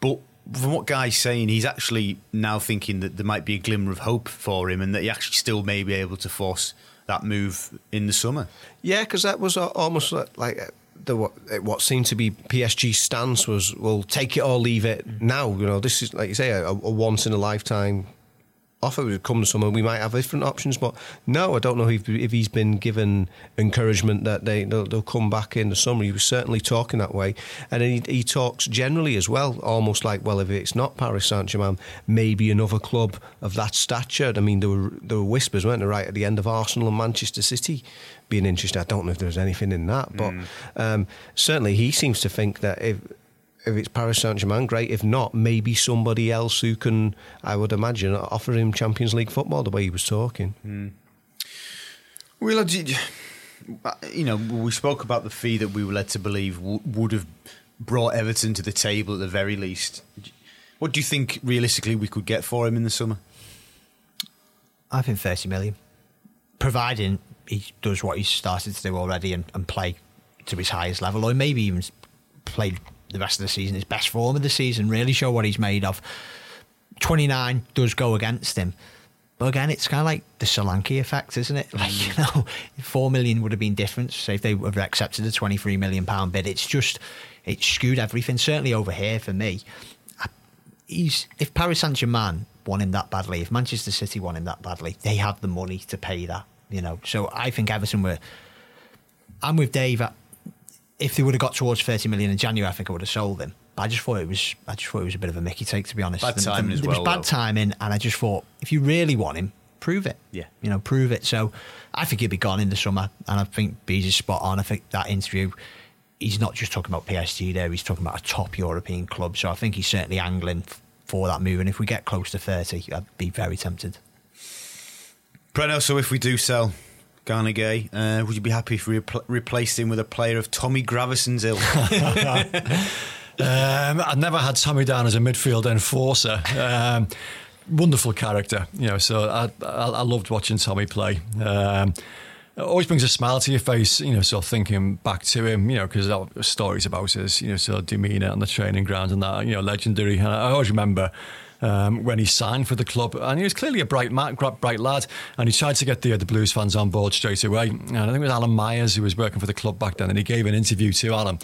[SPEAKER 2] But from what Guy's saying, he's actually now thinking that there might be a glimmer of hope for him, and that he actually still may be able to force that move in the summer.
[SPEAKER 4] Yeah, because that was almost like, uh, the what, uh, what seemed to be PSG's stance was, well, take it or leave it now. You know, this is like you say, a, a once in a lifetime offer would come to someone. We might have different options, but no, I don't know if, if he's been given encouragement that they they'll, they'll come back in the summer. He was certainly talking that way, and he, he talks generally as well, almost like, well, if it's not Paris Saint Germain, maybe another club of that stature. I mean, there were there were whispers, weren't there, right at the end of Arsenal and Manchester City being interested. I don't know if there's anything in that, but um, certainly he seems to think that if if it's Paris Saint Germain, great. If not, maybe somebody else who can, I would imagine, offer him Champions League football the way he was talking. Hmm.
[SPEAKER 2] Well, uh, you know, we spoke about the fee that we were led to believe would have brought Everton to the table at the very least. What do you think realistically we could get for him in the summer?
[SPEAKER 5] I think 30 million. Providing he does what he's started to do already and, and play to his highest level, or maybe even play the rest of the season, his best form of the season, really show what he's made of. 29 does go against him. But again, it's kind of like the Solanke effect, isn't it? [LAUGHS] Like, you know, four million would have been different. Say if they would have accepted a 23 million pound bid, it's just, it skewed everything, certainly over here for me. He's, if Paris Saint Germain want him that badly, if Manchester City want him that badly, they have the money to pay that, you know. So I think Everton were, I'm with Dave. If they would have got towards 30 million in January, I think I would have sold him. But I just thought it was, I just thought it was a bit of a Mickey take, to be honest.
[SPEAKER 2] Bad timing as
[SPEAKER 5] It
[SPEAKER 2] well,
[SPEAKER 5] was bad
[SPEAKER 2] though.
[SPEAKER 5] timing, and I just thought, if you really want him, prove it.
[SPEAKER 2] Yeah.
[SPEAKER 5] You know, prove it. So I think he'll be gone in the summer, and I think Bees is spot on. I think that interview, he's not just talking about PSG there, he's talking about a top European club. So I think he's certainly angling f- for that move. And if we get close to 30, I'd be very tempted.
[SPEAKER 2] Prenno, so if we do sell Gana Gueye, uh, would you be happy if we repl- replaced him with a player of Tommy Gravesen's ilk? [LAUGHS]
[SPEAKER 3] Um, I'd never had Tommy down as a midfield enforcer. Um, wonderful character, you know. So I, I, I loved watching Tommy play. Um, always brings a smile to your face, you know. So thinking back to him, you know, because stories about his, you know, sort of demeanour on the training ground and that, you know, legendary. And I always remember. Um, when he signed for the club, and he was clearly a bright, ma- gra- bright lad, and he tried to get the, the Blues fans on board straight away. And I think it was Alan Myers who was working for the club back then, and he gave an interview to Alan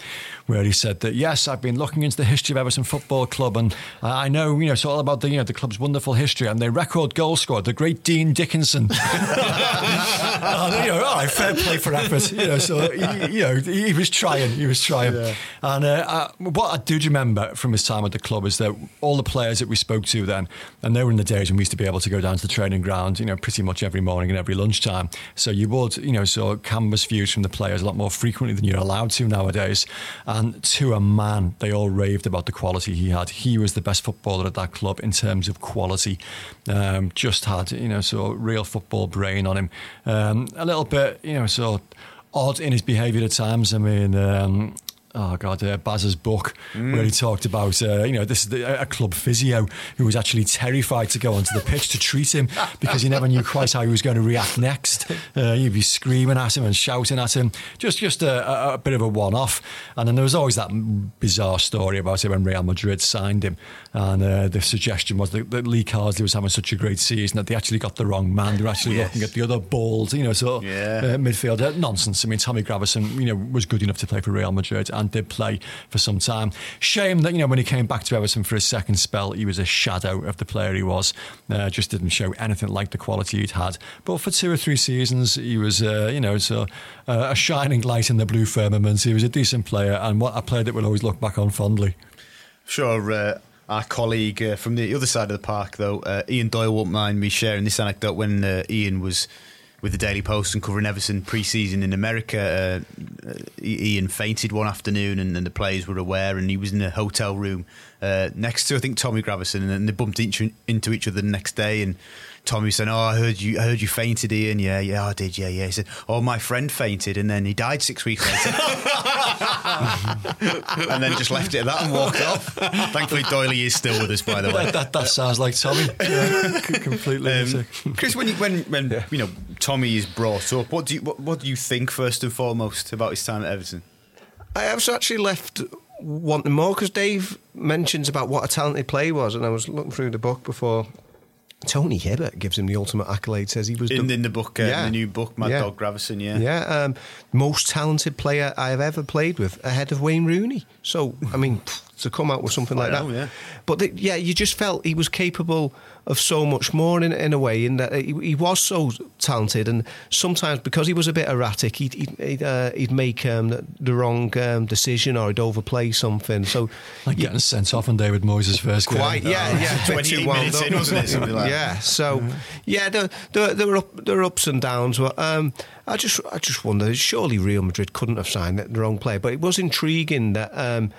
[SPEAKER 3] where he said that yes, I've been looking into the history of Everton Football Club, and I I know you know it's all about the you know the club's wonderful history and their record goal scorer, the great Dean Dickinson. And, [LAUGHS] you know, all right, fair play for effort. You know, so he, you know he, was trying, he was trying. And uh, uh, what I do remember from his time at the club is that all the players that we spoke to then, and they were in the days when we used to be able to go down to the training ground, you know, pretty much every morning and every lunchtime. So you would, you know, so canvas views from the players a lot more frequently than you're allowed to nowadays. And to a man, they all raved about the quality he had. He was the best footballer at that club in terms of quality. Um, just had, you know, so real football brain on him. Um, a little bit, you know, so odd in his behaviour at times. I mean, um, oh god, uh, Baz's book where he talked about, uh, you know, this is the, a club physio who was actually terrified to go onto the pitch to treat him [LAUGHS] because he never knew quite how he was going to react next. Uh, he'd be screaming at him and shouting at him, just just a, a, bit of a one-off. And then there was always that bizarre story about it when Real Madrid signed him, and uh, the suggestion was that, that Lee Carsley was having such a great season that they actually got the wrong man. They were actually
[SPEAKER 2] Yes.
[SPEAKER 3] looking at the other bald, you know, so
[SPEAKER 2] Yeah.
[SPEAKER 3] uh, midfielder. Nonsense. I mean, Tommy Gravesen, you know, was good enough to play for Real Madrid and did play for some time. Shame that, you know, when he came back to Everton for his second spell, he was a shadow of the player he was. Uh, just didn't show anything like the quality he'd had. But for two or three seasons, he was, uh, you know, so uh, a shining light in the blue firmament. He was a decent player and what a player that we'll always look back on fondly.
[SPEAKER 2] Sure, uh, our colleague uh, from the other side of the park, though, uh, Ian Doyle, won't mind me sharing this anecdote when uh, Ian was with the Daily Post and covering Everton pre-season in America. Uh, uh, Ian fainted one afternoon, and, and the players were aware, and he was in a hotel room uh, next to, I think, Tommy Gravesen, and they bumped into each other the next day, and. Tommy was saying, "Oh, I heard you. I heard you fainted, Ian. Yeah, yeah, I did. Yeah, yeah." He said, "Oh, my friend fainted, and then he died six weeks later." [LAUGHS] and then just left it at that and walked off. Thankfully, Doyley is still with us, by the way.
[SPEAKER 3] that, that, that sounds like Tommy. Yeah, completely.
[SPEAKER 2] Um, Chris, when you, when when you know Tommy is brought up, what do you what, what do you think first and foremost about his time at Everton?
[SPEAKER 4] I was actually left wanting more because Dave mentions about what a talented player he was, and I was looking through the book before. Tony Hibbert gives him the ultimate accolade. Says he was
[SPEAKER 2] In,
[SPEAKER 4] the,
[SPEAKER 2] in the book, uh,
[SPEAKER 4] Yeah.
[SPEAKER 2] the new book, Mad
[SPEAKER 4] Yeah.
[SPEAKER 2] Dog Gravesen, yeah.
[SPEAKER 4] yeah, um, most talented player I have ever played with, ahead of Wayne Rooney. So I mean, to come out with something like
[SPEAKER 2] I
[SPEAKER 4] that,
[SPEAKER 2] know, yeah.
[SPEAKER 4] But the, yeah, you just felt he was capable of so much more in, in a way. In that he, he was so talented, and sometimes because he was a bit erratic, he'd he'd, he'd, uh, he'd make um, the, the wrong um, decision or he'd overplay something. So [LAUGHS]
[SPEAKER 3] like getting sent off on David Moyes' first game.
[SPEAKER 4] Quite, yeah, yeah. a [LAUGHS] bit
[SPEAKER 2] 28
[SPEAKER 4] wound
[SPEAKER 2] minutes
[SPEAKER 4] up,
[SPEAKER 2] in, wasn't it? Something like that.
[SPEAKER 4] yeah. So, yeah, there, there, there were up, there were ups and downs. But um, I just, I just wonder. Surely Real Madrid couldn't have signed the wrong player, but it was intriguing that.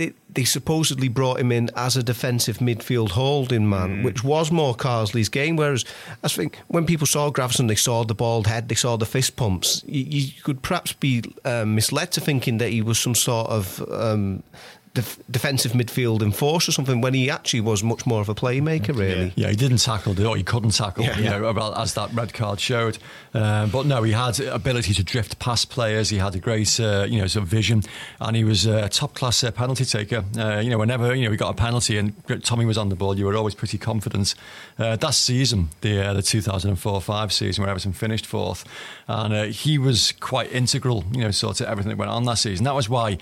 [SPEAKER 4] They, they supposedly brought him in as a defensive midfield holding man, which was more Carsley's game. Whereas I think when people saw Gravesen, they saw the bald head, they saw the fist pumps. You, you could perhaps be um, misled to thinking that he was some sort of um, def- defensive midfield enforcer or something when he actually was much more of a playmaker, really.
[SPEAKER 3] Yeah, he didn't tackle, or he couldn't tackle,
[SPEAKER 4] Yeah.
[SPEAKER 3] you know, as that red card showed. Um, but no, he had ability to drift past players. He had a great, uh, you know, sort of vision, and he was a top class uh, penalty taker. Uh, you know, whenever you know we got a penalty and Tommy was on the ball, you were always pretty confident. Uh, that season, the uh, the 2004-5 season, where Everton finished fourth, and uh, he was quite integral, you know, sort of everything that went on that season. That was why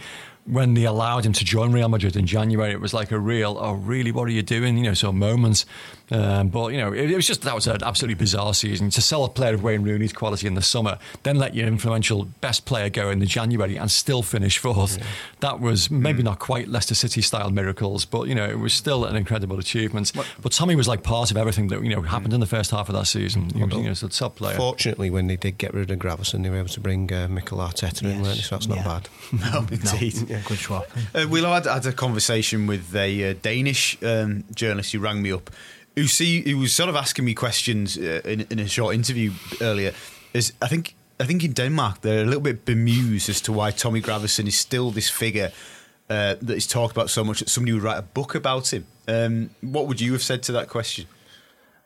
[SPEAKER 3] when they allowed him to join Real Madrid in January, it was like a real, oh, really, what are you doing? You know, of moments. Um, but, you know, it, it was just, that was an absolutely bizarre season. To sell a player of Wayne Rooney's quality in the summer, then let your influential best player go in the January and still finish fourth. That was maybe not quite Leicester City style miracles, but, you know, it was still an incredible achievement. But Tommy was like part of everything that, you know, happened in the first half of that season. He was, you know, a top player.
[SPEAKER 4] Fortunately, when they did get rid of Gravesen, they were able to bring uh, Mikel Arteta in,
[SPEAKER 5] Yes.
[SPEAKER 4] weren't they? So that's not
[SPEAKER 5] Yeah.
[SPEAKER 4] bad. [LAUGHS]
[SPEAKER 2] No, indeed. [LAUGHS]
[SPEAKER 5] No, good swap.
[SPEAKER 2] Uh, Will, I had, had a conversation with a uh, Danish um, journalist who rang me up, who see who was sort of asking me questions uh, in, in a short interview earlier. Is I think I think in Denmark they're a little bit bemused as to why Tommy Gravesen is still this figure uh, that is talked about so much that somebody would write a book about him. Um, what would you have said to that question?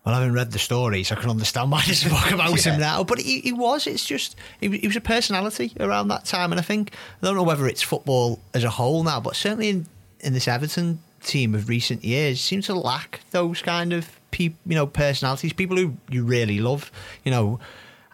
[SPEAKER 5] Well, I haven't read the story, so I can understand why there's a book [LAUGHS] about
[SPEAKER 2] Yeah.
[SPEAKER 5] him now. But he, he was. It's just he, he was a personality around that time, and I think I don't know whether it's football as a whole now, but certainly in, in this Everton team of recent years, seem to lack those kind of people, you know personalities, people who you really love, you know,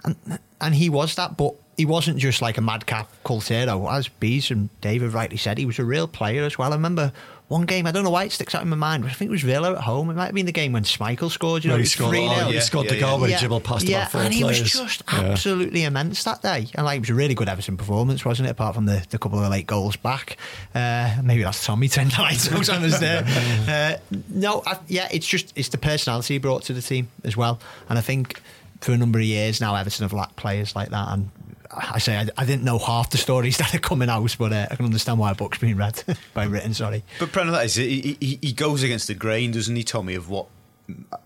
[SPEAKER 5] and and he was that, but. He wasn't just like a madcap cult hero. As Bees and David rightly said, he was a real player as well. I remember one game, I don't know why it sticks out in my mind, but I think it was Villa at home. It might have been the game when Schmeichel scored, you know,
[SPEAKER 3] Where he scored,
[SPEAKER 5] 3-0.
[SPEAKER 3] oh, he scored
[SPEAKER 2] yeah,
[SPEAKER 3] the goal
[SPEAKER 2] yeah.
[SPEAKER 3] where he dribbled past
[SPEAKER 5] yeah,
[SPEAKER 3] about four
[SPEAKER 5] and he was just
[SPEAKER 3] Yeah.
[SPEAKER 5] absolutely immense that day. And like, it was a really good Everton performance, wasn't it? Apart from the, the couple of late goals back. Uh, maybe that's Tommy turned the lights out on us there. [LAUGHS] Uh, no, I, yeah, it's just it's the personality he brought to the team as well. And I think for a number of years now, Everton have lacked players like that. And I say I, I didn't know half the stories [LAUGHS] that are coming out, but uh, I can understand why a book's being read [LAUGHS] by written. Sorry.
[SPEAKER 2] But part of that is he, he, he goes against the grain, doesn't he, Tommy, of what,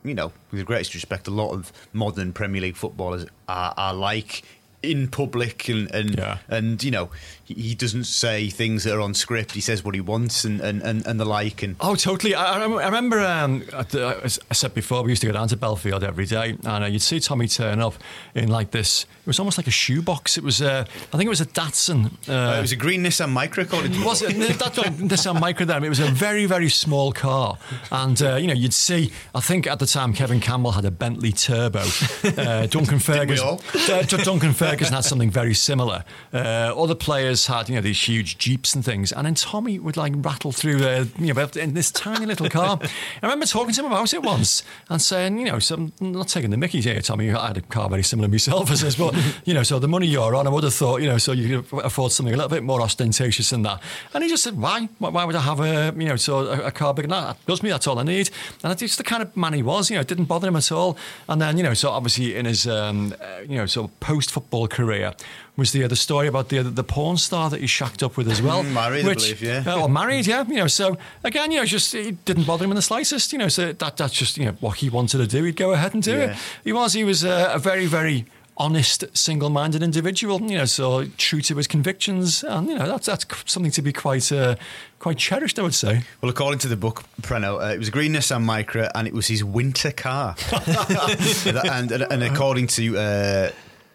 [SPEAKER 2] you know, with the greatest respect, a lot of modern Premier League footballers are, are like in public and and,
[SPEAKER 3] Yeah.
[SPEAKER 2] and you know he, doesn't say things that are on script he says what he wants and and, and, and the like and
[SPEAKER 3] Oh, totally. I, I remember, um, as I said before, we used to go down to Bellefield every day, and uh, you'd see Tommy turn up in like this. It was almost like a shoebox. It was, uh, I think it was a Datsun. Uh,
[SPEAKER 2] it was a green Nissan Micra to
[SPEAKER 3] was it? That's right, [LAUGHS] Nissan Micro then. It was a very, very small car. And, uh, you know, you'd see, I think at the time Kevin Campbell had a Bentley Turbo. Uh, Duncan [LAUGHS] Ferguson. [LAUGHS] Duncan Ferguson had something very similar. Uh, other players had, you know, these huge Jeeps and things. And then Tommy would like rattle through, uh, you know, in this tiny little car. [LAUGHS] I remember talking to him about it once and saying, you know, so I'm not taking the Mickey here, Tommy. I had a car very similar myself, I says, but, [LAUGHS] you know, so the money you're on, I would have thought, you know, so you could afford something a little bit more ostentatious than that. And he just said, why? Why would I have a, you know, so a, a car bigger than that? Does me, that's all I need. And that's just the kind of man he was, you know, it didn't bother him at all. And then, you know, so obviously in his, um, uh, you know, so post-football career, was the other story about the the porn star that he shacked up with as well. [LAUGHS]
[SPEAKER 2] Married, I believe, yeah.
[SPEAKER 3] Uh, or married, yeah. You know, so again, you know, just it didn't bother him in the slightest. You know, so that that's just you know what he wanted to do. He'd go ahead and do
[SPEAKER 2] Yeah.
[SPEAKER 3] it. He was he was uh, a very very honest, single-minded individual. You know, so true to his convictions, and you know that's that's something to be quite uh, quite cherished, I would say.
[SPEAKER 2] Well, according to the book, Prenno, uh, it was a green Nissan Micra, and it was his winter car. [LAUGHS] [LAUGHS] and, and, and according to uh,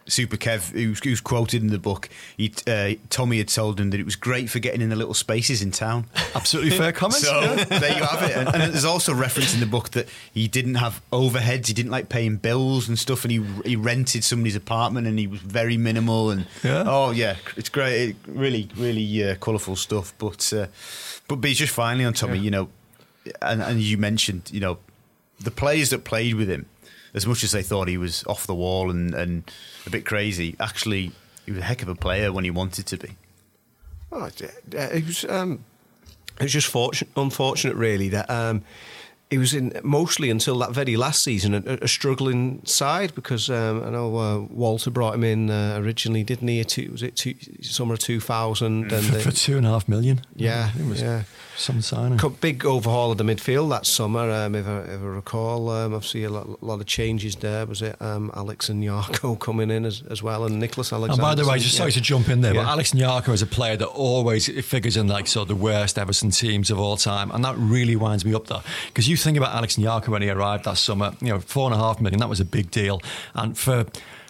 [SPEAKER 2] Super Kev, who's, who's quoted in the book, he, uh, Tommy had told him that it was great for getting in the little spaces in town.
[SPEAKER 3] Absolutely fair [LAUGHS] comment.
[SPEAKER 2] So there you have it. And, and, there's also reference in the book that he didn't have overheads. He didn't like paying bills and stuff, and he he rented somebody's apartment, and he was very minimal. And
[SPEAKER 3] yeah.
[SPEAKER 2] oh yeah, it's great. It, really, really uh, colourful stuff. But uh, but be just finally on Tommy, yeah. you know, and and you mentioned, you know, the players that played with him as much as they thought he was off the wall and, and a bit crazy, actually, he was a heck of a player when he wanted to be.
[SPEAKER 4] Oh, it was, um, it was just fortunate, unfortunate, really, that um, he was in mostly until that very last season a, a struggling side because um, I know uh, Walter brought him in uh, originally, didn't he? Two, was it two, summer two thousand? [LAUGHS]
[SPEAKER 3] And for, for two and a half million.
[SPEAKER 4] Yeah,
[SPEAKER 3] it
[SPEAKER 4] was yeah.
[SPEAKER 3] Some signing.
[SPEAKER 4] Big overhaul of the midfield that summer, um, if, I, if I recall. Um, Obviously, a lot, lot, of changes there. Was it um, Alex Nyarko [LAUGHS] coming in as, as well, and Niclas Alexandersson?
[SPEAKER 3] And by the way, just yeah. sorry to jump in there, yeah. but Alex Nyarko is a player that always figures in like sort of the worst Everton teams of all time, and that really winds me up there because you think about Alex Nyarko when he arrived that summer, you know, four and a half million, that was a big deal. And for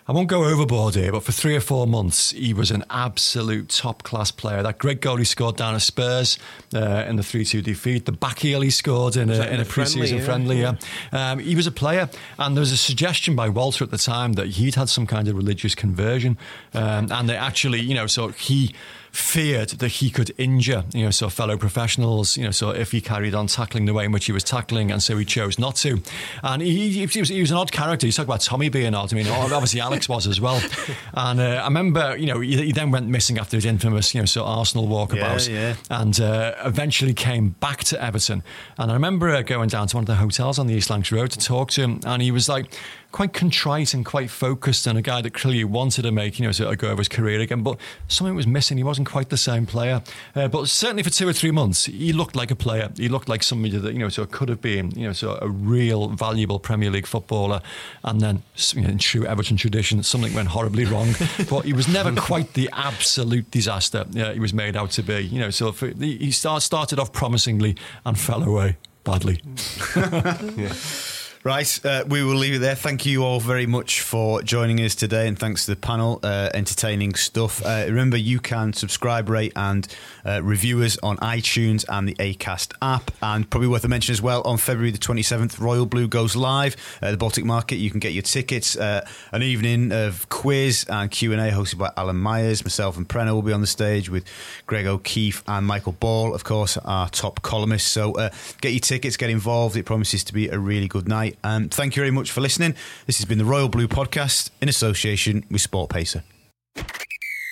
[SPEAKER 3] I won't go overboard here, but for three or four months, he was an absolute top class player. That great goal he scored down at Spurs uh, in the 3 2 defeat, the back heel he scored in a, in a pre season friendly. Yeah. Um, he was a player, and there was a suggestion by Walter at the time that he'd had some kind of religious conversion. Um, and they actually, you know, so he feared that he could injure, you know, so fellow professionals, you know, so if he carried on tackling the way in which he was tackling, and so he chose not to. And he, he, was, he was, an odd character. You talk about Tommy being odd. I mean, obviously Alex was as well. [LAUGHS] And uh, I remember, you know, he, he, then went missing after his infamous, you know, so Arsenal walkabout,
[SPEAKER 2] yeah, yeah.
[SPEAKER 3] and uh, eventually came back to Everton. And I remember uh, going down to one of the hotels on the East Lancs Road to talk to him, and he was like quite contrite and quite focused and a guy that clearly wanted to make, you know, sort of go over his career again. But something was missing. He wasn't quite the same player. Uh, but certainly for two or three months, he looked like a player. He looked like somebody that, you know, sort of could have been, you know, sort of a real valuable Premier League footballer. And then, you know, in true Everton tradition, something went horribly wrong. [LAUGHS] but he was never quite the absolute disaster uh, he was made out to be. You know, so for, he start, started off promisingly and fell away badly. [LAUGHS]
[SPEAKER 2] yeah. Right, uh, we will leave it there. Thank you all very much for joining us today, and thanks to the panel. Uh, entertaining stuff. Uh, remember, you can subscribe, rate, and uh, review us on iTunes and the Acast app. And probably worth a mention as well. On February the twenty seventh, Royal Blue goes live at the Baltic Market. You can get your tickets. Uh, an evening of quiz and Q and A hosted by Alan Myers. Myself and Prenno will be on the stage with Greg O'Keeffe and Michael Ball, of course, our top columnists. So uh, get your tickets, get involved. It promises to be a really good night. Um, thank you very much for listening. This has been the Royal Blue Podcast in association with Sport Pacer.